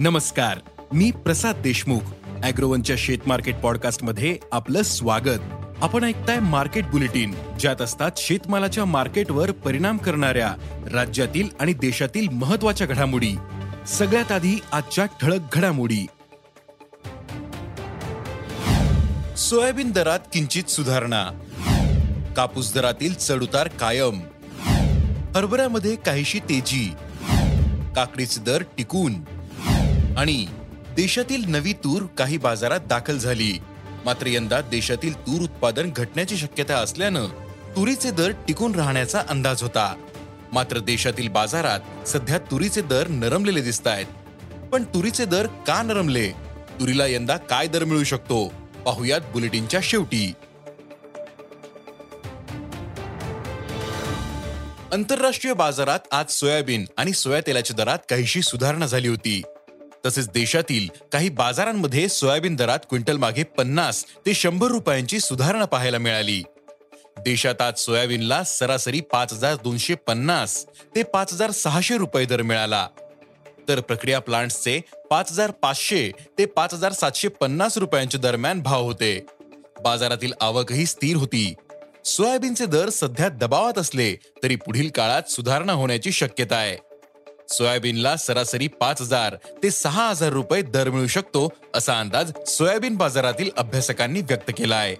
नमस्कार मी प्रसाद देशमुख अॅग्रोवनच्या शेत मार्केट पॉडकास्टमध्ये आपलं स्वागत. आपण ऐकताय मार्केट बुलेटिन ज्यात असतात शेतमालाच्या मार्केटवर परिणाम करणाऱ्या राज्यातील आणि देशातील महत्त्वाच्या घडामोडी. सगळ्यात आधी आजच्या ठळक घडामोडी. सोयाबीन दरात किंचित सुधारणा. कापूस दरातील चढउतार कायम. हरभऱ्यामध्ये काहीशी तेजी. काकडीचे दर टिकून. आणि देशातील नवी तूर काही बाजारात दाखल झाली. मात्र यंदा देशातील तूर उत्पादन घटण्याची शक्यता असल्यानं तुरीचे दर टिकून राहण्याचा अंदाज होता. मात्र देशातील बाजारात सध्या तुरीचे दर नरमलेले दिसत आहेत पण तुरीचे दर का नरमले? तुरीला यंदा काय दर मिळू शकतो? पाहुयात बुलेटिनच्या शेवटी. आंतरराष्ट्रीय बाजारात आज सोयाबीन आणि सोया तेलाच्या दरात काहीशी सुधारणा झाली होती. तसेच देशातील काही बाजारांमध्ये सोयाबीन दरात क्विंटल मागे पन्नास ते शंभर रुपयांची सुधारणा पाहायला मिळाली. देशात आज सोयाबीनला सरासरी पाच हजार दोनशे पन्नास ते पाच हजार सहाशे रुपये दर मिळाला. तर प्रक्रिया प्लांट्सचे पाच हजार पाचशे ते पाच हजार सातशे पन्नास रुपयांच्या दरम्यान भाव होते. बाजारातील आवकही स्थिर होती. सोयाबीनचे दर सध्या दबावात असले तरी पुढील काळात सुधारणा होण्याची शक्यता आहे. सोयाबीनला सरासरी पाच हजार ते सहा हजार रुपये दर मिळू शकतो असा अंदाज सोयाबीन बाजारातील अभ्यासकांनी व्यक्त केला आहे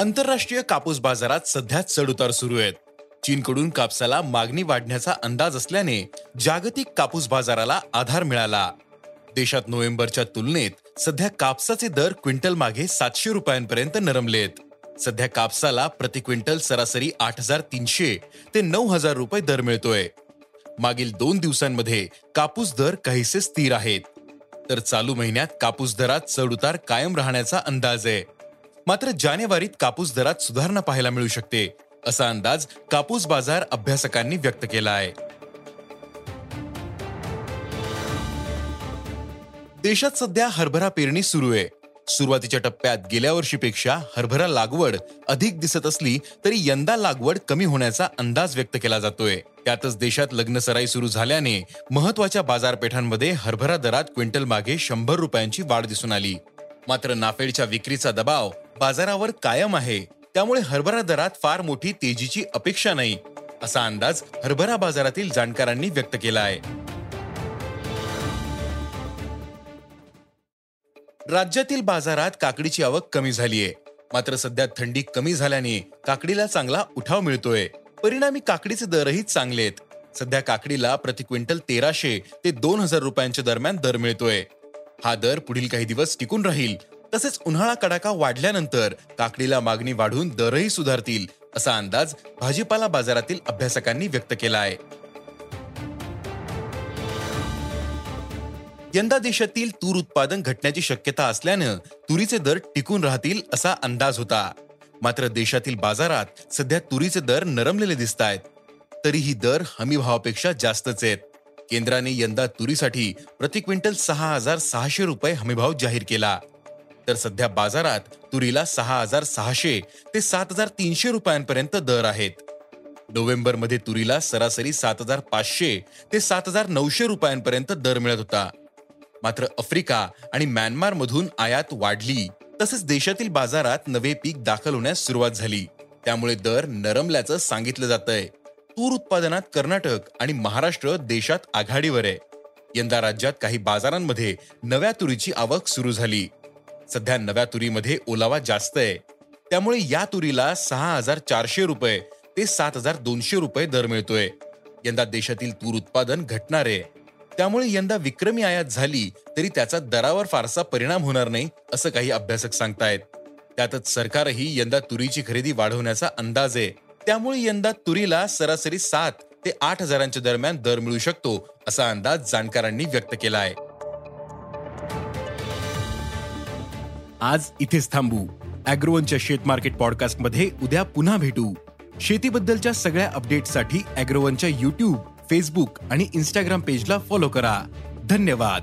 आंतरराष्ट्रीय कापूस बाजारात सध्या चढउतार सुरू आहेत. चीनकडून कापसाला मागणी वाढण्याचा अंदाज असल्याने जागतिक कापूस बाजाराला आधार मिळाला. देशात नोव्हेंबरच्या तुलनेत सध्या कापसाचे दर क्विंटल मागे सातशे रुपयांपर्यंत नरमलेत. सध्या कापसाला प्रति क्विंटल सरासरी आठ हजार तीनशे ते नऊ हजार रुपये दर मिळतोय. मागील दोन दिवसांमध्ये कापूस दर काहीसे स्थिर आहेत. तर चालू महिन्यात कापूस दरात चढउतार कायम राहण्याचा अंदाज आहे. मात्र जानेवारीत कापूस दरात सुधारणा पाहायला मिळू शकते असा अंदाज कापूस बाजार अभ्यासकांनी व्यक्त केला आहे. देशात सध्या हरभरा पेरणी सुरू आहे. सुरुवातीच्या टप्प्यात गेल्या वर्षीपेक्षा हरभरा लागवड अधिक दिसत असली तरी यंदा लागवड कमी होण्याचा अंदाज व्यक्त केला जातोय. त्यातच देशात लग्न सराई सुरू झाल्याने महत्त्वाच्या बाजारपेठांमध्ये हरभरा दरात क्विंटल मागे शंभर रुपयांची वाढ दिसून आली. मात्र नाफेडच्या विक्रीचा दबाव बाजारावर कायम आहे. त्यामुळे हरभरा दरात फार मोठी तेजीची अपेक्षा नाही असा अंदाज हरभरा बाजारातील जाणकारांनी व्यक्त केला आहे. राज्यातील बाजारात काकडीची आवक कमी झालीये. मात्र सध्या थंडी कमी झाल्याने काकडीला चांगला उठाव मिळतोय. परिणामी काकडीचे दरही चांगले आहेत सध्या काकडीला प्रति क्विंटल तेराशे ते दोन हजार रुपयांच्या दरम्यान दर मिळतोय. हा दर पुढील काही दिवस टिकून राहील. तसेच उन्हाळा कडाका वाढल्यानंतर काकडीला मागणी वाढून दरही सुधारतील असा अंदाज भाजीपाला बाजारातील अभ्यासकांनी व्यक्त केला आहे यंदा देशातील तूर उत्पादन घटण्याची शक्यता असल्यानं तुरीचे दर टिकून राहतील असा अंदाज होता. मात्र देशातील बाजारात सध्या तुरीचे दर नरमलेले दिसत आहेत तरीही दर हमी भावापेक्षा जास्तच आहेत. केंद्राने यंदा तुरीसाठी प्रति क्विंटल सहा हजार सहाशे रुपये हमीभाव जाहीर केला. तर सध्या बाजारात तुरीला सहा हजार सहाशे ते सात हजार तीनशे रुपयांपर्यंत दर आहेत. नोव्हेंबरमध्ये तुरीला सरासरी सात हजार पाचशे ते सात हजार नऊशे रुपयांपर्यंत दर मिळत होता. मात्र आफ्रिका आणि म्यानमार मधून आयात वाढली. तसेच देशातील बाजारात नवे पीक दाखल होण्यास सुरुवात झाली. त्यामुळे दर नरमल्याचं सांगितलं जातंय. तूर उत्पादनात कर्नाटक आणि महाराष्ट्र देशात आघाडीवर आहे. यंदा राज्यात काही बाजारांमध्ये नव्या तुरीची आवक सुरू झाली. सध्या नव्या तुरीमध्ये ओलावा जास्त आहे. त्यामुळे या तुरीला सहा हजार चारशे रुपये ते सात हजार दोनशे रुपये दर मिळतोय. यंदा देशातील तूर उत्पादन घटणार आहे. त्यामुळे यंदा विक्रमी आयात झाली तरी त्याचा दरावर फारसा परिणाम होणार नाही असं काही अभ्यासक सांगतायत. त्यातच सरकारही यंदा तुरीची खरेदी वाढवण्याचा अंदाज आहे. त्यामुळे यंदा तुरीला सरासरी सात ते आठ हजारांच्या दरम्यान दर मिळू शकतो असा अंदाज जाणकारांनी व्यक्त केला आहे आज इथेच थांबू. अॅग्रोवनच्या शेत मार्केट पॉडकास्टमध्ये उद्या पुन्हा भेटू. शेतीबद्दलच्या सगळ्या अपडेटसाठी अॅग्रोवनच्या युट्यूब फेसबुक आणि इन्स्टाग्राम पेजला फॉलो करा. धन्यवाद.